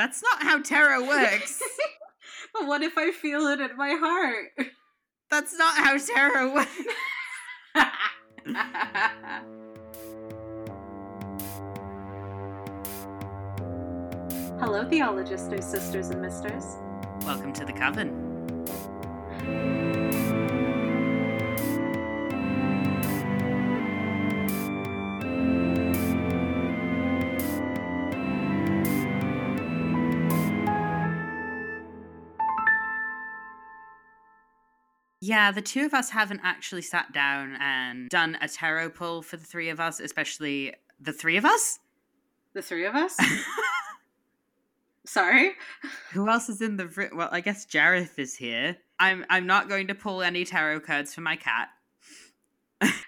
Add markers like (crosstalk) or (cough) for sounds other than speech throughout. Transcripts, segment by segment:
That's not how tarot works. (laughs) but what if I feel it in my heart? That's not how tarot works. (laughs) Hello, theologists, sisters and misters. Welcome to the coven. Yeah, the two of us haven't actually sat down and done a tarot pull for the three of us, especially the three of us. The three of us? (laughs) Sorry. Who else is in the room? Well, I guess Jareth is here. I'm I'm not going to pull any tarot cards for my cat.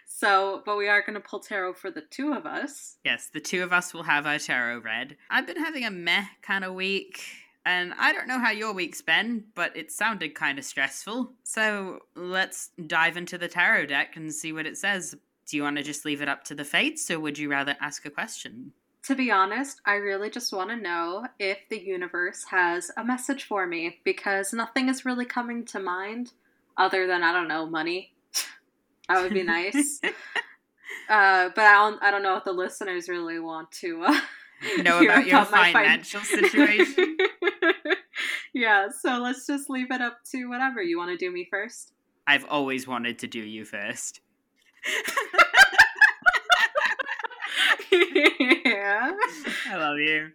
so, but we are going to pull tarot for the two of us. Yes, the two of us will have our tarot read. I've been having a meh kind of week. And I don't know how your week's been, but it sounded kind of stressful. So let's dive into the tarot deck and see what it says. Do you want to just leave it up to the fates, or would you rather ask a question? To be honest, I really just want to know if the universe has a message for me because nothing is really coming to mind other than, I don't know, money. (laughs) that would be nice. (laughs) uh, but I don't, I don't know if the listeners really want to. Uh, know (laughs) about your financial fin- situation. (laughs) yeah, so let's just leave it up to whatever. You want to do me first? I've always wanted to do you first. yeah. (laughs) I love you.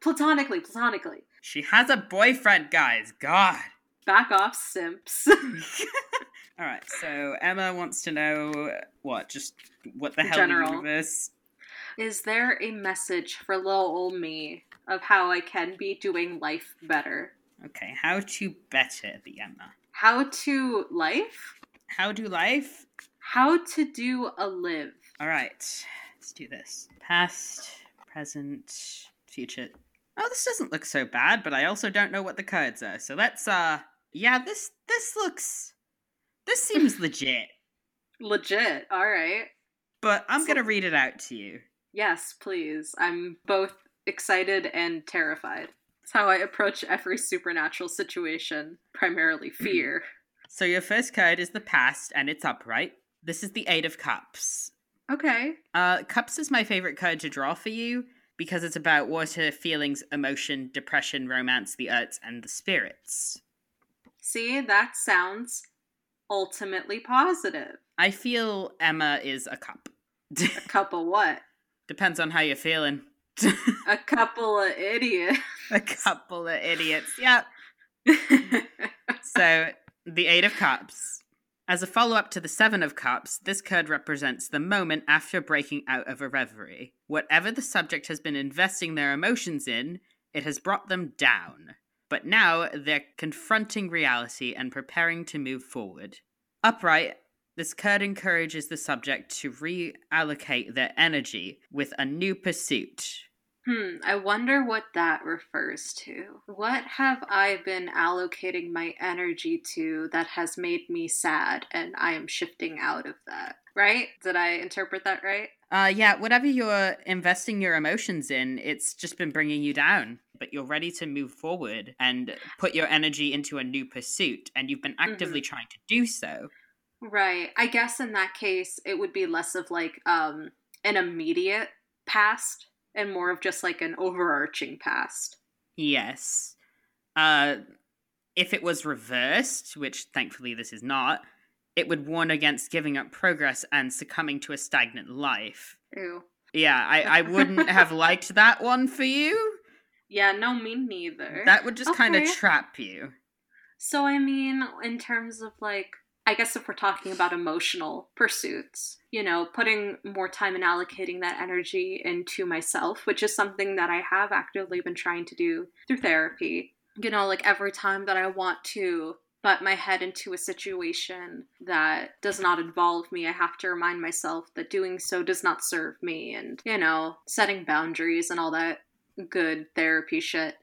platonically, platonically. She has a boyfriend, guys. God. Back off, simps. All right, so Emma wants to know what? Just what the hell General. universe is there a message for little old me of how I can be doing life better? Okay, how to better the Emma. How to life? How do life? How to do a live. All right, let's do this. Past, present, future. Oh, this doesn't look so bad, but I also don't know what the cards are. So let's uh yeah, this this looks this seems (laughs) legit. Legit. All right. But I'm so, going to read it out to you. Yes, please. I'm both excited and terrified. It's how I approach every supernatural situation, primarily fear. So your first card is the past and it's upright. This is the 8 of cups. Okay. Uh cups is my favorite card to draw for you because it's about water, feelings, emotion, depression, romance, the arts and the spirits. See, that sounds ultimately positive. I feel Emma is a cup. (laughs) a cup of what? Depends on how you're feeling. (laughs) a couple of idiots. A couple of idiots. Yep. (laughs) so, the Eight of Cups. As a follow up to the Seven of Cups, this card represents the moment after breaking out of a reverie. Whatever the subject has been investing their emotions in, it has brought them down. But now they're confronting reality and preparing to move forward. Upright, this card encourages the subject to reallocate their energy with a new pursuit. Hmm, I wonder what that refers to. What have I been allocating my energy to that has made me sad and I am shifting out of that? Right? Did I interpret that right? Uh yeah, whatever you're investing your emotions in, it's just been bringing you down, but you're ready to move forward and put your energy into a new pursuit and you've been actively mm-hmm. trying to do so. Right. I guess in that case, it would be less of like um, an immediate past and more of just like an overarching past. Yes. Uh, if it was reversed, which thankfully this is not, it would warn against giving up progress and succumbing to a stagnant life. Ew. Yeah, I, I wouldn't have (laughs) liked that one for you. Yeah, no, me neither. That would just okay. kind of trap you. So, I mean, in terms of like I guess if we're talking about emotional pursuits, you know, putting more time and allocating that energy into myself, which is something that I have actively been trying to do through therapy. You know, like every time that I want to butt my head into a situation that does not involve me, I have to remind myself that doing so does not serve me and, you know, setting boundaries and all that good therapy shit.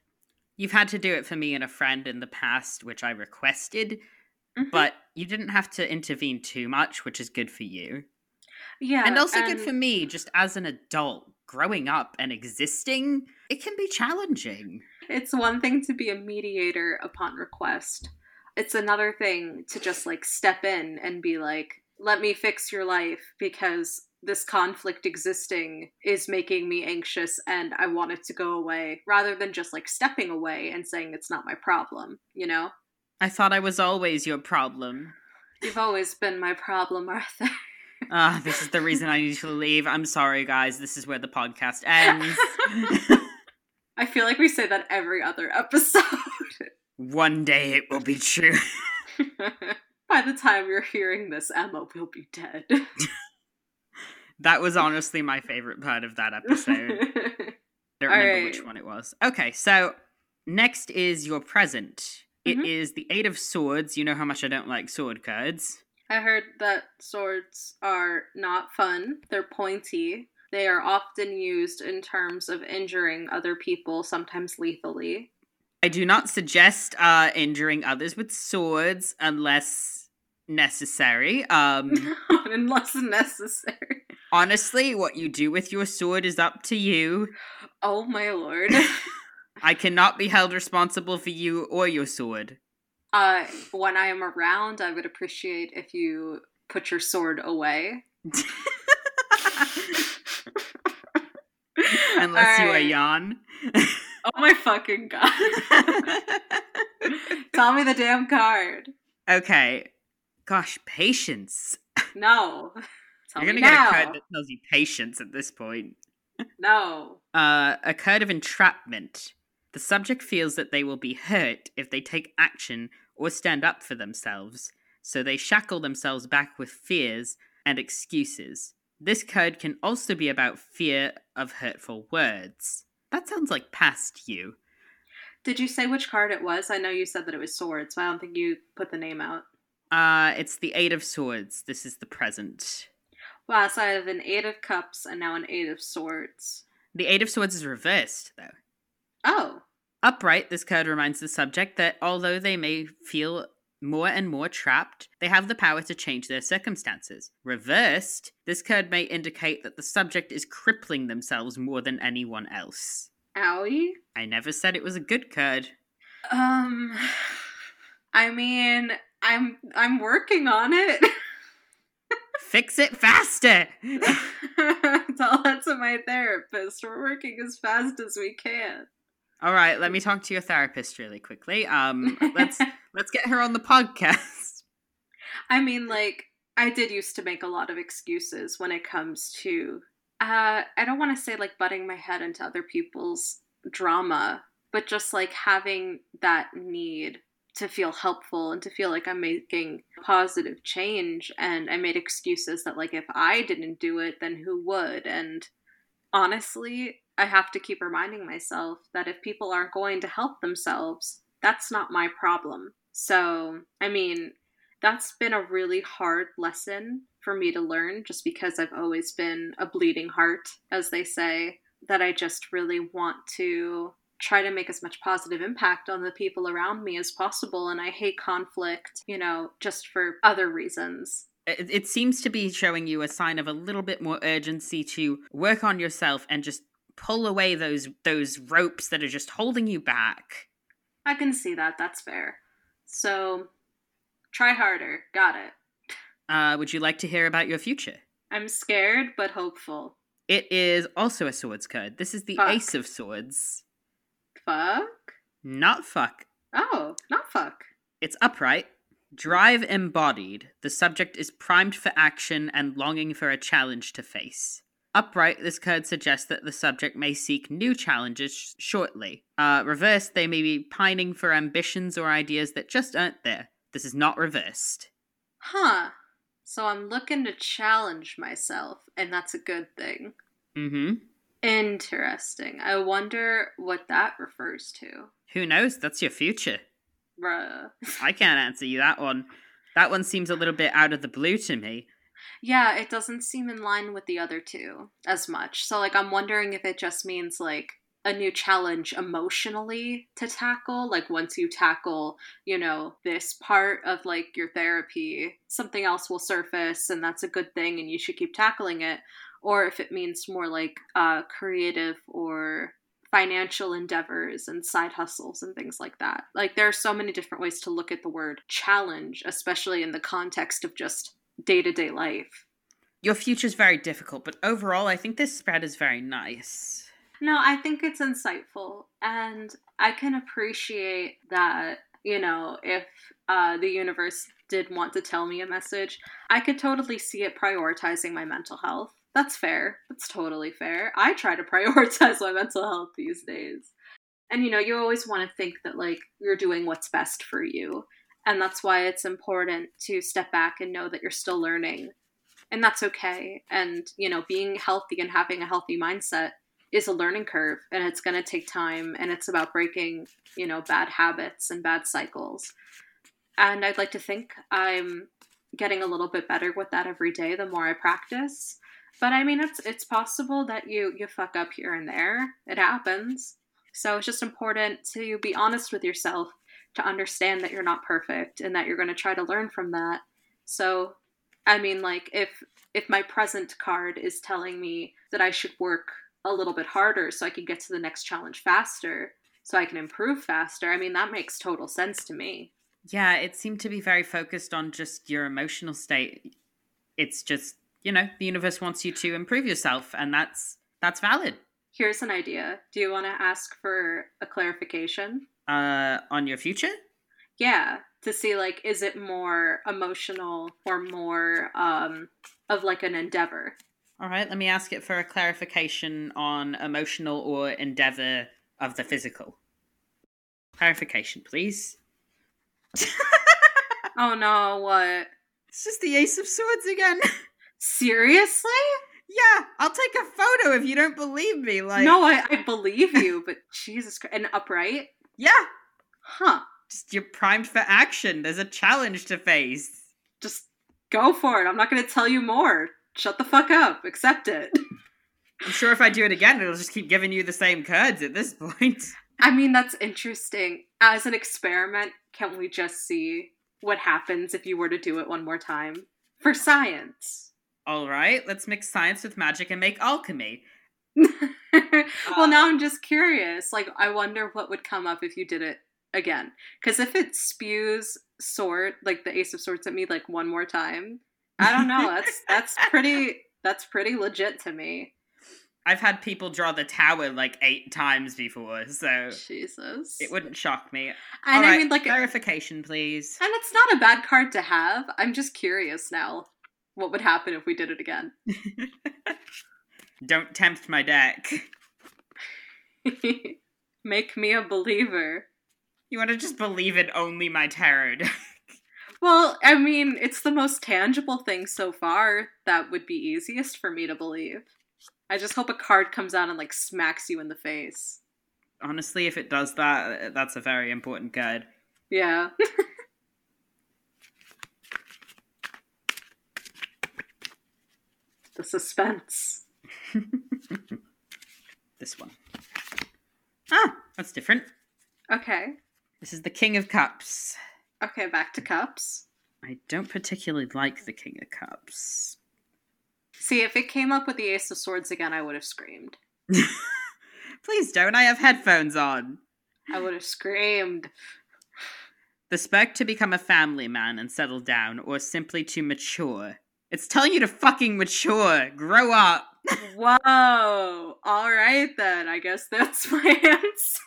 You've had to do it for me and a friend in the past, which I requested Mm-hmm. But you didn't have to intervene too much, which is good for you. Yeah. And also and... good for me, just as an adult growing up and existing it can be challenging. It's one thing to be a mediator upon request. It's another thing to just like step in and be like, let me fix your life because this conflict existing is making me anxious and I want it to go away rather than just like stepping away and saying it's not my problem, you know? I thought I was always your problem. You've always been my problem, Arthur. (laughs) Ah, uh, this is the reason I need to leave. I'm sorry, guys. This is where the podcast ends. (laughs) I feel like we say that every other episode. (laughs) One day it will be true. By the time you're hearing this, Emma will be dead. that was honestly my favorite part of that episode. I don't remember right. which one it was. Okay, so next is your present. It mm-hmm. is the Eight of Swords. You know how much I don't like sword cards. I heard that swords are not fun. They're pointy. They are often used in terms of injuring other people, sometimes lethally. I do not suggest uh, injuring others with swords unless necessary. Um, (laughs) unless necessary. Honestly, what you do with your sword is up to you. Oh my lord. (laughs) I cannot be held responsible for you or your sword. Uh, when I am around, I would appreciate if you put your sword away. (laughs) Unless right. you are Jan. (laughs) oh my fucking god. (laughs) Tell me the damn card. Okay. Gosh, patience. No. Tell You're gonna get a card that tells you patience at this point. No. Uh, a card of entrapment. The subject feels that they will be hurt if they take action or stand up for themselves, so they shackle themselves back with fears and excuses. This code can also be about fear of hurtful words. That sounds like past you. Did you say which card it was? I know you said that it was swords, but I don't think you put the name out. Uh, it's the Eight of Swords. This is the present. Wow, so I have an Eight of Cups and now an Eight of Swords. The Eight of Swords is reversed, though. Oh. Upright, this card reminds the subject that although they may feel more and more trapped, they have the power to change their circumstances. Reversed, this card may indicate that the subject is crippling themselves more than anyone else. Owie? I never said it was a good card. Um I mean, I'm I'm working on it. Fix it faster. (laughs) Tell that to my therapist. We're working as fast as we can. All right, let me talk to your therapist really quickly. Um, let's (laughs) let's get her on the podcast. I mean, like I did used to make a lot of excuses when it comes to uh I don't want to say like butting my head into other people's drama, but just like having that need to feel helpful and to feel like I'm making positive change and I made excuses that like if I didn't do it then who would and honestly I have to keep reminding myself that if people aren't going to help themselves, that's not my problem. So, I mean, that's been a really hard lesson for me to learn just because I've always been a bleeding heart, as they say, that I just really want to try to make as much positive impact on the people around me as possible. And I hate conflict, you know, just for other reasons. It, seems to be showing you a sign of a little bit more urgency to work on yourself and just pull away those those ropes that are just holding you back. I can see that. That's fair. So, try harder. Got it. Uh, would you like to hear about your future? I'm scared but hopeful. It is also a swords card. This is the fuck. Ace of Swords. Fuck? Not fuck. Oh, not fuck. It's upright. Drive embodied. The subject is primed for action and longing for a challenge to face. Upright, this card suggests that the subject may seek new challenges shortly. Uh, reversed, they may be pining for ambitions or ideas that just aren't there. This is not reversed. Huh. So I'm looking to challenge myself, and that's a good thing. Mm hmm. Interesting. I wonder what that refers to. Who knows? That's your future. Bruh. I can't answer you that one. That one seems a little bit out of the blue to me. Yeah, it doesn't seem in line with the other two as much. So, like, I'm wondering if it just means, like, a new challenge emotionally to tackle. Like, once you tackle, you know, this part of, like, your therapy, something else will surface, and that's a good thing, and you should keep tackling it. Or if it means more like uh, creative or financial endeavors and side hustles and things like that. Like there are so many different ways to look at the word challenge, especially in the context of just day to day life. Your future's very difficult, but overall, I think this spread is very nice. No, I think it's insightful. And I can appreciate that, you know, if uh, the universe did want to tell me a message, I could totally see it prioritizing my mental health. That's fair. That's totally fair. I try to (laughs) prioritize my mental health these days. And you know, you always want to think that like you're doing what's best for you. And that's why it's important to step back and know that you're still learning. And that's okay. And, you know, being healthy and having a healthy mindset is a learning curve and it's going to take time and it's about breaking, you know, bad habits and bad cycles. And I'd like to think I'm getting a little bit better with that every day the more I practice. But I mean, it's it's possible that you you fuck up here and there. It happens. So it's just important to be honest with yourself to understand that you're not perfect and that you're going to try to learn from that. So, I mean, like if if my present card is telling me that I should work a little bit harder so I can get to the next challenge faster, so I can improve faster, I mean, that makes total sense to me. Yeah, it seemed to be very focused on just your emotional state. It's just, you know, the universe wants you to improve yourself and that's that's valid. Here's an idea. Do you want to ask for a clarification? Uh on your future? Yeah, to see like is it more emotional or more um of like an endeavor? All right, let me ask it for a clarification on emotional or endeavor of the physical. Clarification, please. (laughs) oh no, what? It's just the Ace of Swords again. (laughs) Seriously? Yeah, I'll take a photo if you don't believe me. Like, no, I, I believe you, but Jesus Christ, and upright? Yeah. Huh. Just you're primed for action. There's a challenge to face. Just go for it. I'm not going to tell you more. Shut the fuck up. Accept it. (laughs) I'm sure if I do it again, it'll just keep giving you the same curds at this (laughs) point. I mean, that's interesting. As an experiment, can we just see what happens if you were to do it one more time? For science. All right, let's mix science with magic and make alchemy. (laughs) well, now uh, I'm just curious. Like, I wonder what would come up if you did it again. Because if it spews sword, like the Ace of Swords at me, like one more time, I don't know. That's that's pretty. (laughs) That's pretty legit to me. I've had people draw the tower like eight times before, so Jesus, it wouldn't shock me. And I mean, like, clarification, please. and it's not a bad card to have. I'm just curious now. What would happen if we did it again? (laughs) Don't tempt my deck. (laughs) Make me a believer. You want to just believe in only my tarot deck. Well, I mean, it's the most tangible thing so far that would be easiest for me to believe. I just hope a card comes out and like smacks you in the face. Honestly, if it does that, that's a very important card. Yeah. (laughs) the suspense. (laughs) this one. Ah, that's different. Okay. This is the King of Cups. Okay, back to cups. I don't particularly like the King of Cups. See, if it came up with the Ace of Swords again, I would have screamed. (laughs) Please don't. I have headphones on. I would have screamed. The spec to become a family man and settle down, or simply to mature. It's telling you to fucking mature. Grow up. Whoa. All right, then. I guess that's (laughs) my answer.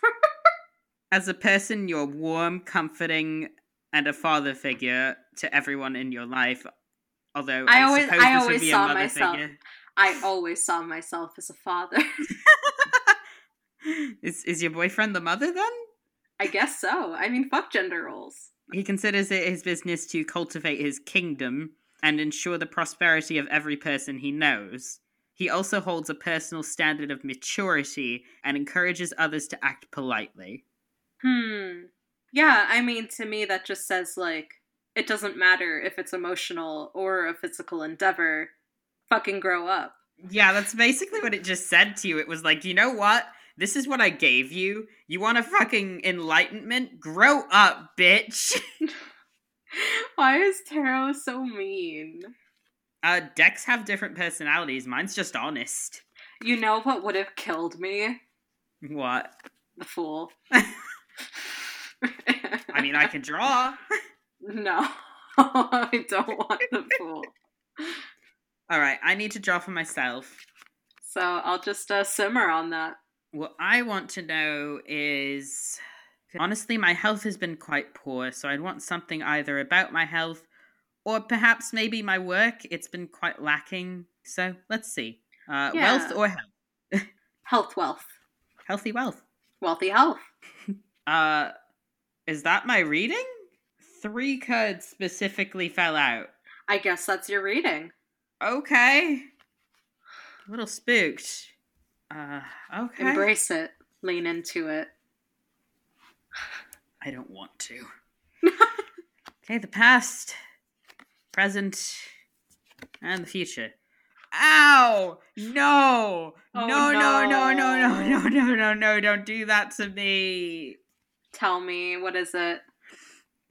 As a person, you're warm, comforting, and a father figure to everyone in your life. Although I, I always- suppose I always saw myself- figure. I always saw myself as a father. (laughs) is is your boyfriend the mother then? I guess so. I mean, fuck gender roles. He considers it his business to cultivate his kingdom and ensure the prosperity of every person he knows. He also holds a personal standard of maturity and encourages others to act politely. Hmm. Yeah, I mean, to me, that just says, like, it doesn't matter if it's emotional or a physical endeavor. Fucking grow up. Yeah, that's basically what it just said to you. It was like, you know what? This is what I gave you. You want a fucking enlightenment? Grow up, bitch. (laughs) Why is tarot so mean? Uh, decks have different personalities. Mine's just honest. You know what would have killed me? What? The fool. I mean, I can draw. (laughs) No, (laughs) I don't want the fool. All right, I need to draw for myself. So I'll just uh, simmer on that. What I want to know is honestly, my health has been quite poor, so I'd want something either about my health or perhaps maybe my work. It's been quite lacking. So let's see. Uh, Yeah. Wealth or health? (laughs) Health, wealth, Healthy wealth. wealthy health. (laughs) Uh, is that my reading? Three cards specifically fell out. I guess that's your reading. Okay. A little spooked. Uh, okay. Embrace it. Lean into it. I don't want to. (laughs) okay, the past, present, and the future. Ow! No! Oh, no, no, no, no, no, no. no, no, no, no, don't do that to me. Tell me, what is it?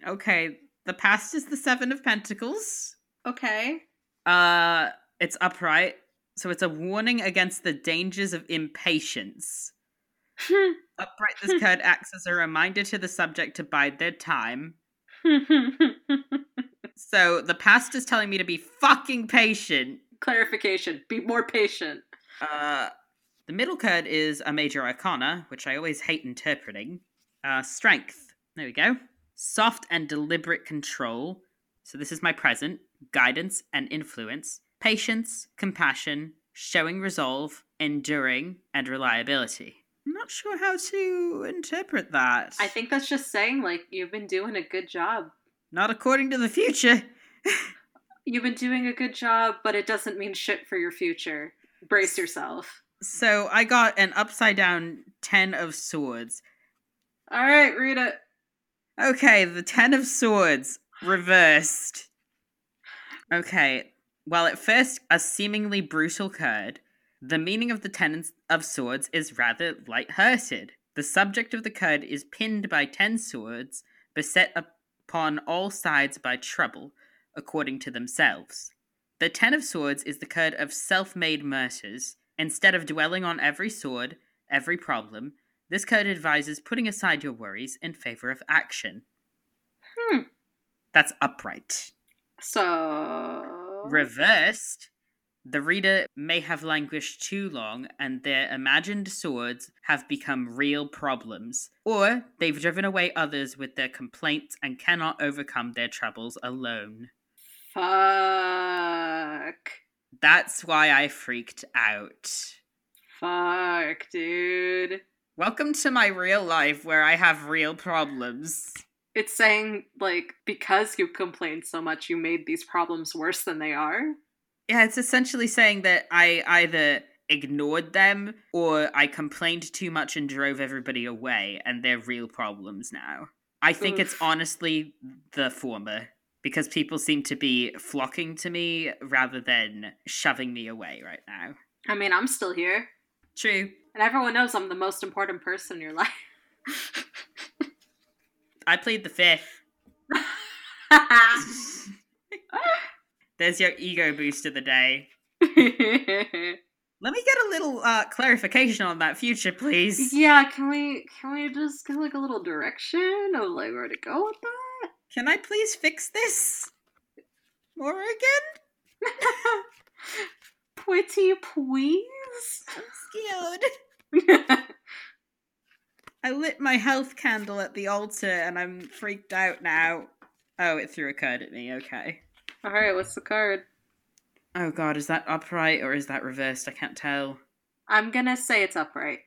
Okay, the past is the Seven of Pentacles. Okay. Uh, it's upright, so it's a warning against the dangers of impatience. (laughs) Upright, this card acts as a reminder to the subject to bide their time. (laughs) So the past is telling me to be fucking patient. Clarification. Be more patient. Uh, the middle card is a major arcana, which I always hate interpreting. Uh, strength. There we go. Soft and deliberate control. So this is my present. Guidance and influence. Patience, compassion, showing resolve, enduring, and reliability. I'm not sure how to interpret that. I think that's just saying, like, you've been doing a good job. Not according to the future. (laughs) You've been doing a good job, but it doesn't mean shit for your future. Brace yourself. So I got an upside down Ten of Swords. All right, read it. Okay, the Ten of Swords reversed. Okay, while at first a seemingly brutal card, the meaning of the Ten of Swords is rather light-hearted. The subject of the card is pinned by ten swords, beset upon all sides by trouble, according to themselves. The Ten of Swords is the card of self made martyrs. Instead of dwelling on every sword, every problem, this card advises putting aside your worries in favor of action. Hmm. That's upright. So. Reversed, the reader may have languished too long and their imagined swords have become real problems, or they've driven away others with their complaints and cannot overcome their troubles alone. Fuck. That's why I freaked out. Fuck, dude. Welcome to my real life where I have real problems. It's saying, like, because you complained so much, you made these problems worse than they are. Yeah, it's essentially saying that I either ignored them or I complained too much and drove everybody away, and they're real problems now. I think it's honestly the former because people seem to be flocking to me rather than shoving me away right now. I mean, I'm still here. True. And everyone knows I'm the most important person in your life. I played the fifth. (laughs) (laughs) There's your ego boost of the day. (laughs) Let me get a little uh, clarification on that future, please. yeah, can we can we just get like a little direction of like where to go with that? Can I please fix this? Morgan? (laughs) Pretty please. I'm scared. (laughs) I lit my health candle at the altar and I'm freaked out now. Oh, it threw a card at me, okay. All right, what's the card? Oh god, is that upright or is that reversed? I can't tell. I'm gonna say it's upright.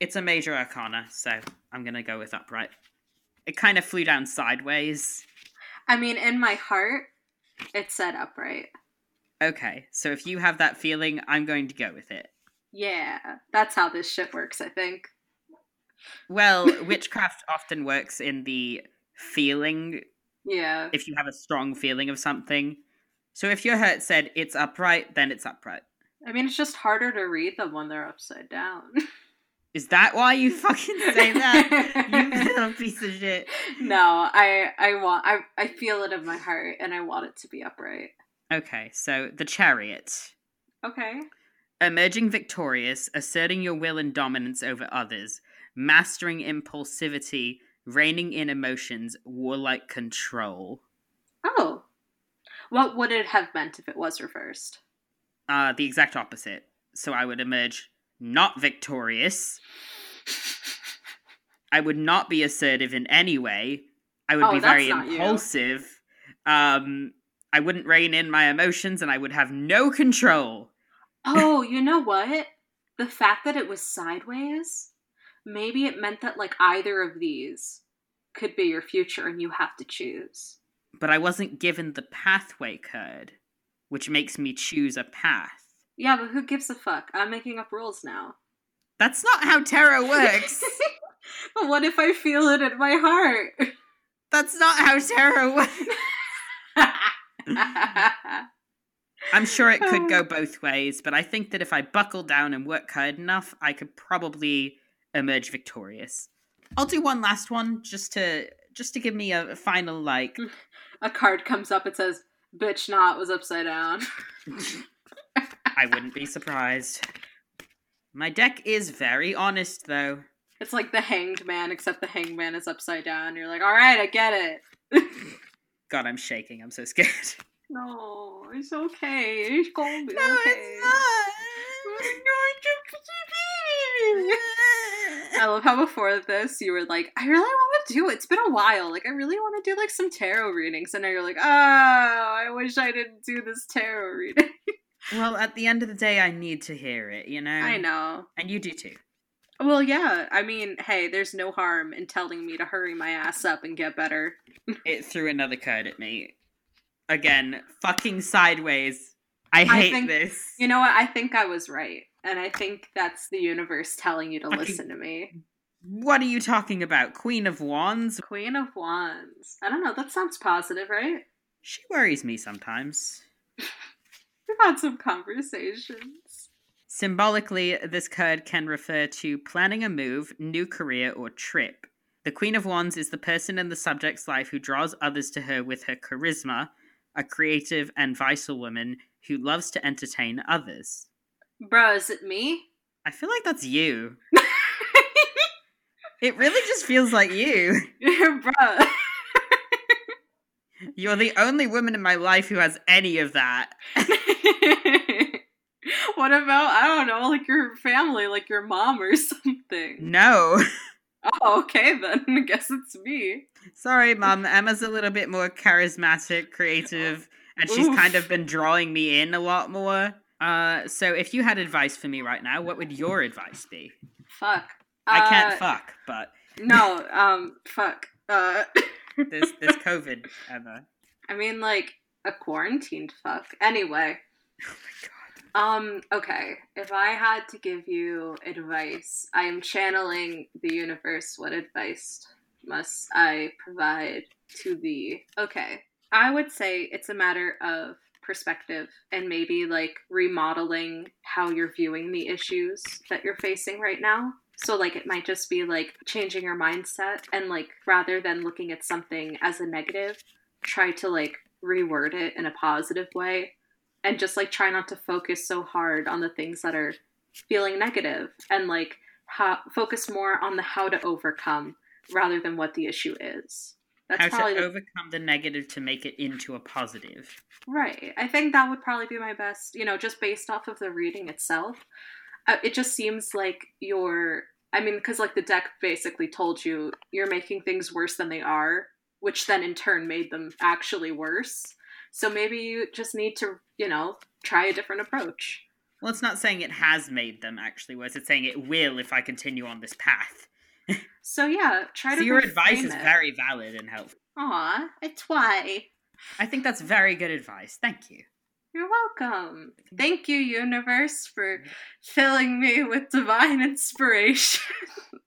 It's a major arcana, so I'm gonna go with upright. It kind of flew down sideways. I mean, in my heart, it said upright. Okay, so if you have that feeling, I'm going to go with it. Yeah, that's how this shit works. I think. Well, (laughs) witchcraft often works in the feeling Yeah. if you have a strong feeling of something. So if your heart said it's upright, then it's upright. I mean, it's just harder to read them when they're upside down. Is that why you fucking say that? you (laughs) little piece of shit. no, I I want I I feel it in my heart, and I want it to be upright. Okay, so the chariot. Okay. Emerging victorious, asserting your will and dominance over others, mastering impulsivity, reining in emotions, warlike control. Oh. What would it have meant if it was reversed? Uh, the exact opposite. So I would emerge not victorious. (laughs) I would not be assertive in any way. I would Oh, be very you. impulsive. Um, I wouldn't rein in my emotions, and I would have no control. Oh, (laughs) you know what? The fact that it was sideways, maybe it meant that like either of these could be your future and you have to choose. But I wasn't given the pathway code, which makes me choose a path. Yeah, but who gives a fuck? I'm making up rules now. That's not how tarot (laughs) works. but what if I feel it in my heart? That's not how tarot (laughs) works. I'm sure it could go uh. both ways, but I think that if I buckle down and work hard enough, I could probably emerge victorious. I'll do one last one just to just to give me a final like. (laughs) a card comes up, it says, Bitch not was upside down. (laughs) I wouldn't be surprised. My deck is very honest though. It's like the hanged man, except the hanged man is upside down. You're like, alright, I get it. (laughs) God, I'm shaking. I'm so scared. No, it's okay. It's gonna be No, okay. it's I love how before this you were like, I really want to do it. It's been a while. Like, I really want to do like some tarot readings. And now you're like, oh, I wish I didn't do this tarot reading. (laughs) well, at the end of the day, I need to hear it, you know? I know. And you do too. Well, yeah. I mean, hey, there's no harm in telling me to hurry my ass up and get better. (laughs) It threw another card at me. Again, fucking sideways. I I hate think- this. You know what? I think I was right. And I think that's the universe telling you to listen to me. What are you talking about? Queen of Wands? Queen of Wands. I don't know. That sounds positive, right? She worries me sometimes. (laughs) We've had some conversations. Symbolically, this card can refer to planning a move, new career, or trip. The Queen of Wands is the person in the subject's life who draws others to her with her charisma, a creative and vital woman who loves to entertain others. Bro, is it me? I feel like that's you. (laughs) It really just feels like you. (laughs) Bro. You're the only woman in my life who has any of that. (laughs) what about, I don't know, like your family, like your mom or something? No. Oh, okay then. I guess it's me. Sorry, Mum. Emma's a little bit more charismatic, creative, and she's Oof. kind of been drawing me in a lot more. Uh, so if you had advice for me right now, what would your advice be? Fuck. I can't Uh, fuck, but No, um, fuck. Uh, (laughs) this there's (laughs) COVID, Emma. I mean, like, a quarantined fuck. Anyway. Oh my god. Um, okay. If I had to give you advice, I am channeling the universe. What advice must I provide to thee? Okay. I would say it's a matter of perspective and maybe like remodeling how you're viewing the issues that you're facing right now. So, like, it might just be like changing your mindset and like rather than looking at something as a negative, try to like reword it in a positive way and just like try not to focus so hard on the things that are feeling negative and like how, focus more on the how to overcome rather than what the issue is. That's How to overcome the negative to make it into a positive. right. I think that would probably be my best, you know, just based off of the reading itself. Uh, it just seems like you're, I mean, because like the deck basically told you you're making things worse than they are, which then in turn made them actually worse. So maybe you just need to, you know, try a different approach. Well, it's not saying it has made them actually worse. It's saying it will if I continue on this path. So yeah, try So to. your advice is it. very valid and helpful. Aw, it's why. I think that's very good advice. Thank you. You're welcome. Thank you, universe, for mm-hmm. filling me with divine inspiration.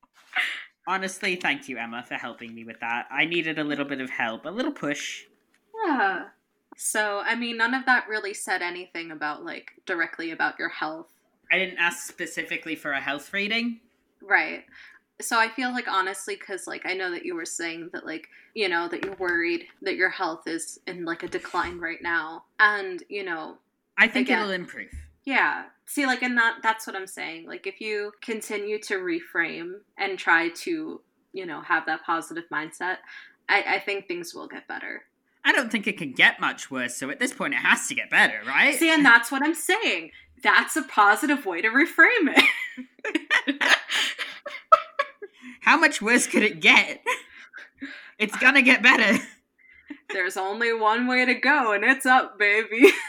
(laughs) Honestly, thank you, Emma, for helping me with that. I needed a little bit of help, a little push. yeah. So, I mean, none of that really said anything about, like, directly about your health. I didn't ask specifically for a health reading. Right. So I feel like honestly, because like I know that you were saying that like you know that you're worried that your health is in like a decline right now, and you know I think Again. it'll improve. Yeah. See, like, and that that's what I'm saying. Like, if you continue to reframe and try to, you know, have that positive mindset, I, I think things will get better. I don't think it can get much worse, so at this point it has to get better, right? See, and that's what I'm saying. That's a positive way to reframe it. (laughs) How much worse could it get? (laughs) It's gonna get better. (laughs) There's only one way to go, and it's up, baby. (laughs)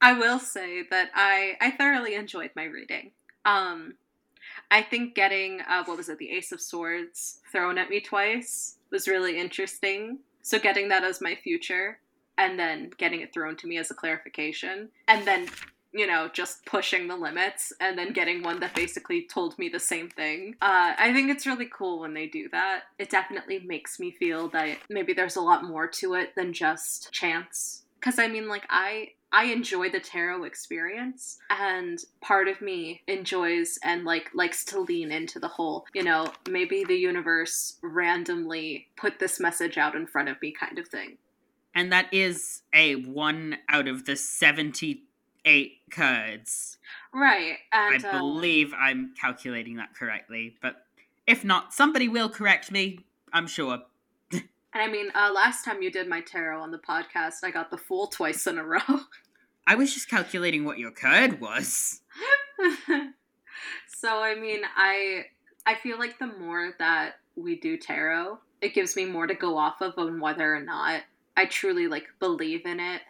I will say that I I thoroughly enjoyed my reading. Um, I think getting uh, what was it, the Ace of Swords thrown at me twice was really interesting. So getting that as my future, and then getting it thrown to me as a clarification, and then you know just pushing the limits, and then getting one that basically told me the same thing. Uh, I think it's really cool when they do that. It definitely makes me feel that maybe there's a lot more to it than just chance. Because I mean, like I I enjoy the tarot experience and part of me enjoys and like likes to lean into the whole, you know, maybe the universe randomly put this message out in front of me kind of thing. And that is a 1 out of the 78 cards. Right. And I uh, believe I'm calculating that correctly, but if not, somebody will correct me, I'm sure. (laughs) And I mean, uh, last time you did my tarot on the podcast, I got the Fool twice in a row. (laughs) I was just calculating what your card was. (laughs) so I mean, I I feel like the more that we do tarot, it gives me more to go off of on whether or not I truly like believe in it.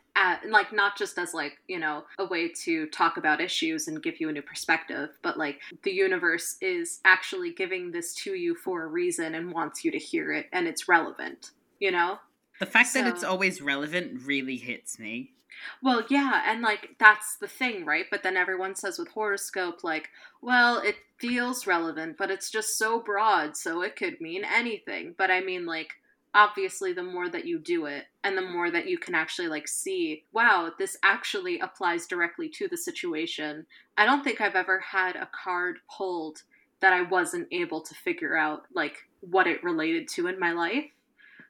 Like not just as like you know a way to talk about issues and give you a new perspective but like the universe is actually giving this to you for a reason and wants you to hear it and it's relevant you know the fact so, that it's always relevant really hits me well, yeah, and like that's the thing, right? But then everyone says with horoscope, like, well, it feels relevant, but it's just so broad, so it could mean anything. But I mean, like, obviously, the more that you do it, and the more that you can actually like see, wow, this actually applies directly to the situation. I don't think I've ever had a card pulled that I wasn't able to figure out like what it related to in my life.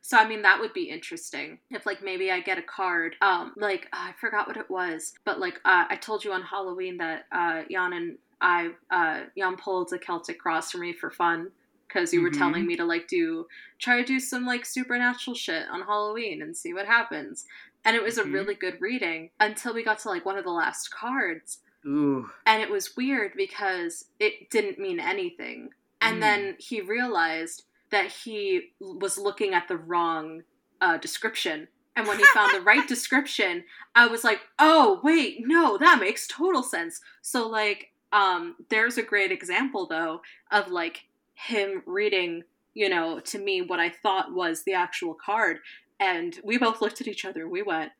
So I mean that would be interesting if like maybe I get a card. Um, like uh, I forgot what it was, but like uh, I told you on Halloween that uh, Jan and I uh, Jan pulled a Celtic cross for me for fun because you mm-hmm. were telling me to like do try to do some like supernatural shit on Halloween and see what happens. And it was mm-hmm. a really good reading until we got to like one of the last cards. Ooh. And it was weird because it didn't mean anything. And mm. then he realized that he was looking at the wrong uh, description. And when he found the right (laughs) description, I was like, oh, wait, no, that makes total sense. So, like, um, there's a great example, though, of like him reading, you know, to me what I thought was the actual card. And we both looked at each other and we went,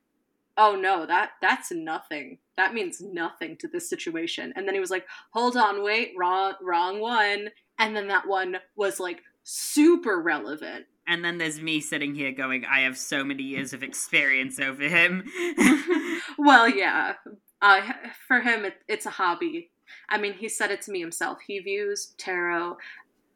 oh no that that's nothing that means nothing to this situation and then he was like hold on wait wrong wrong one and then that one was like super relevant. And then there's me sitting here going, I have so many years of experience over him. (laughs) well, yeah. Uh, for him, it, it's a hobby. I mean, he said it to me himself. He views tarot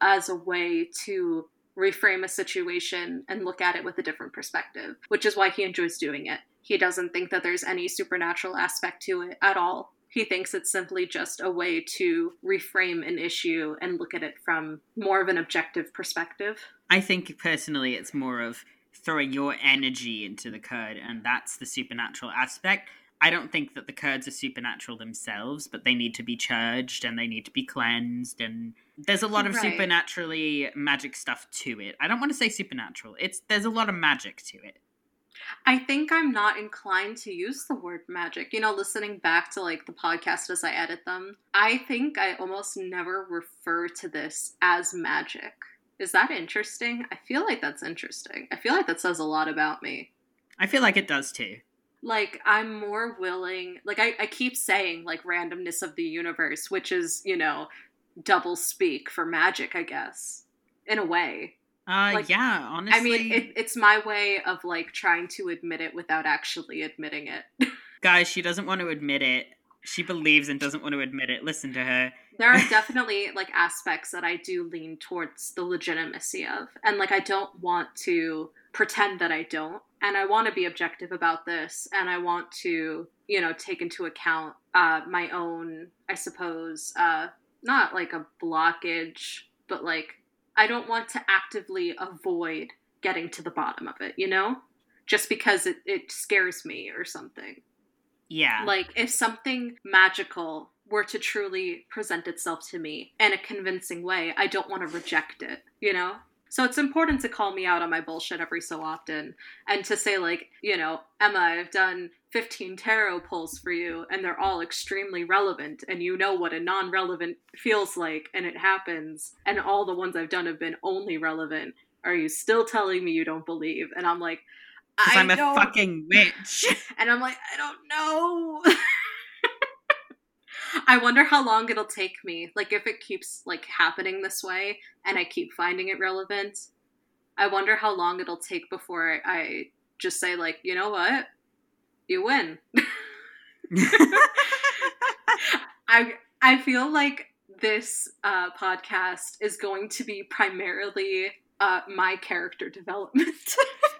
as a way to reframe a situation and look at it with a different perspective, which is why he enjoys doing it. He doesn't think that there's any supernatural aspect to it at all. He thinks it's simply just a way to reframe an issue and look at it from more of an objective perspective. I think personally it's more of throwing your energy into the code, and that's the supernatural aspect. I don't think that the cards are supernatural themselves, but they need to be charged and they need to be cleansed and there's a lot of right. supernaturally magic stuff to it. I don't want to say supernatural. It's there's a lot of magic to it. I think I'm not inclined to use the word magic. You know, listening back to like the podcast as I edit them, I think I almost never refer to this as magic. Is that interesting? I feel like that's interesting. I feel like that says a lot about me. I feel like it does too. Like, I'm more willing, like, I, I keep saying, like, randomness of the universe, which is, you know, double speak for magic, I guess, in a way. Uh, like, yeah, honestly. I mean, it, it's my way of like trying to admit it without actually admitting it. (laughs) Guys, she doesn't want to admit it. She believes and doesn't want to admit it. Listen to her. There are (laughs) definitely like aspects that I do lean towards the legitimacy of. And like I don't want to pretend that I don't. And I want to be objective about this and I want to, you know, take into account uh my own, I suppose, uh not like a blockage, but like I don't want to actively avoid getting to the bottom of it, you know? Just because it, it scares me or something. Yeah. Like, if something magical were to truly present itself to me in a convincing way, I don't want to reject it, you know? So it's important to call me out on my bullshit every so often and to say, like, you know, Emma, I've done 15 tarot pulls for you and they're all extremely relevant and you know what a non relevant feels like and it happens. And all the ones I've done have been only relevant. Are you still telling me you don't believe? And I'm like, I I'm a fucking witch. (laughs) And I'm like, I don't know. (laughs) I wonder how long it'll take me. Like if it keeps like happening this way and I keep finding it relevant. I wonder how long it'll take before I just say like, you know what? You win. (laughs) I I feel like this uh, podcast is going to be primarily uh, my character development.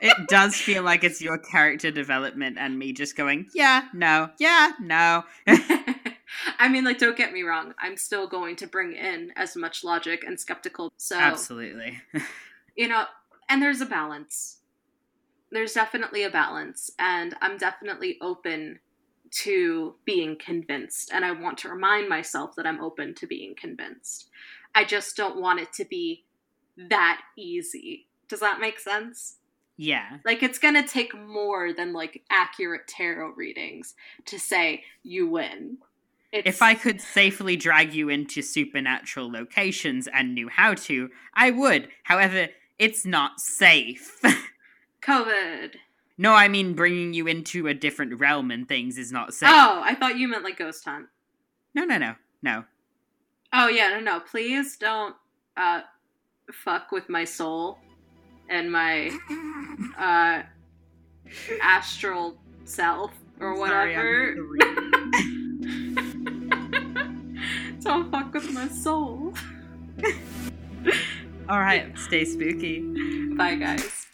It does feel like it's your character development and me just going, yeah, no, yeah, no. (laughs) I mean, like, don't get me wrong. I'm still going to bring in as much logic and skeptical. So, Absolutely. (laughs) you know, and there's a balance. There's definitely a balance. And I'm definitely open to being convinced. And I want to remind myself that I'm open to being convinced. I just don't want it to be that easy. Does that make sense? Yeah. Like, it's going to take more than like accurate tarot readings to say you win. It's, If I could safely drag you into supernatural locations and knew how to, I would. However, it's not safe. (laughs) COVID. no, I mean bringing you into a different realm and things is not safe. Oh, I thought you meant like ghost hunt. No, no, no, no. Oh yeah, no, no. Please don't uh fuck with my soul and my uh astral self or whatever. (laughs) Don't fuck with my soul. All right, (laughs) stay spooky. Bye guys.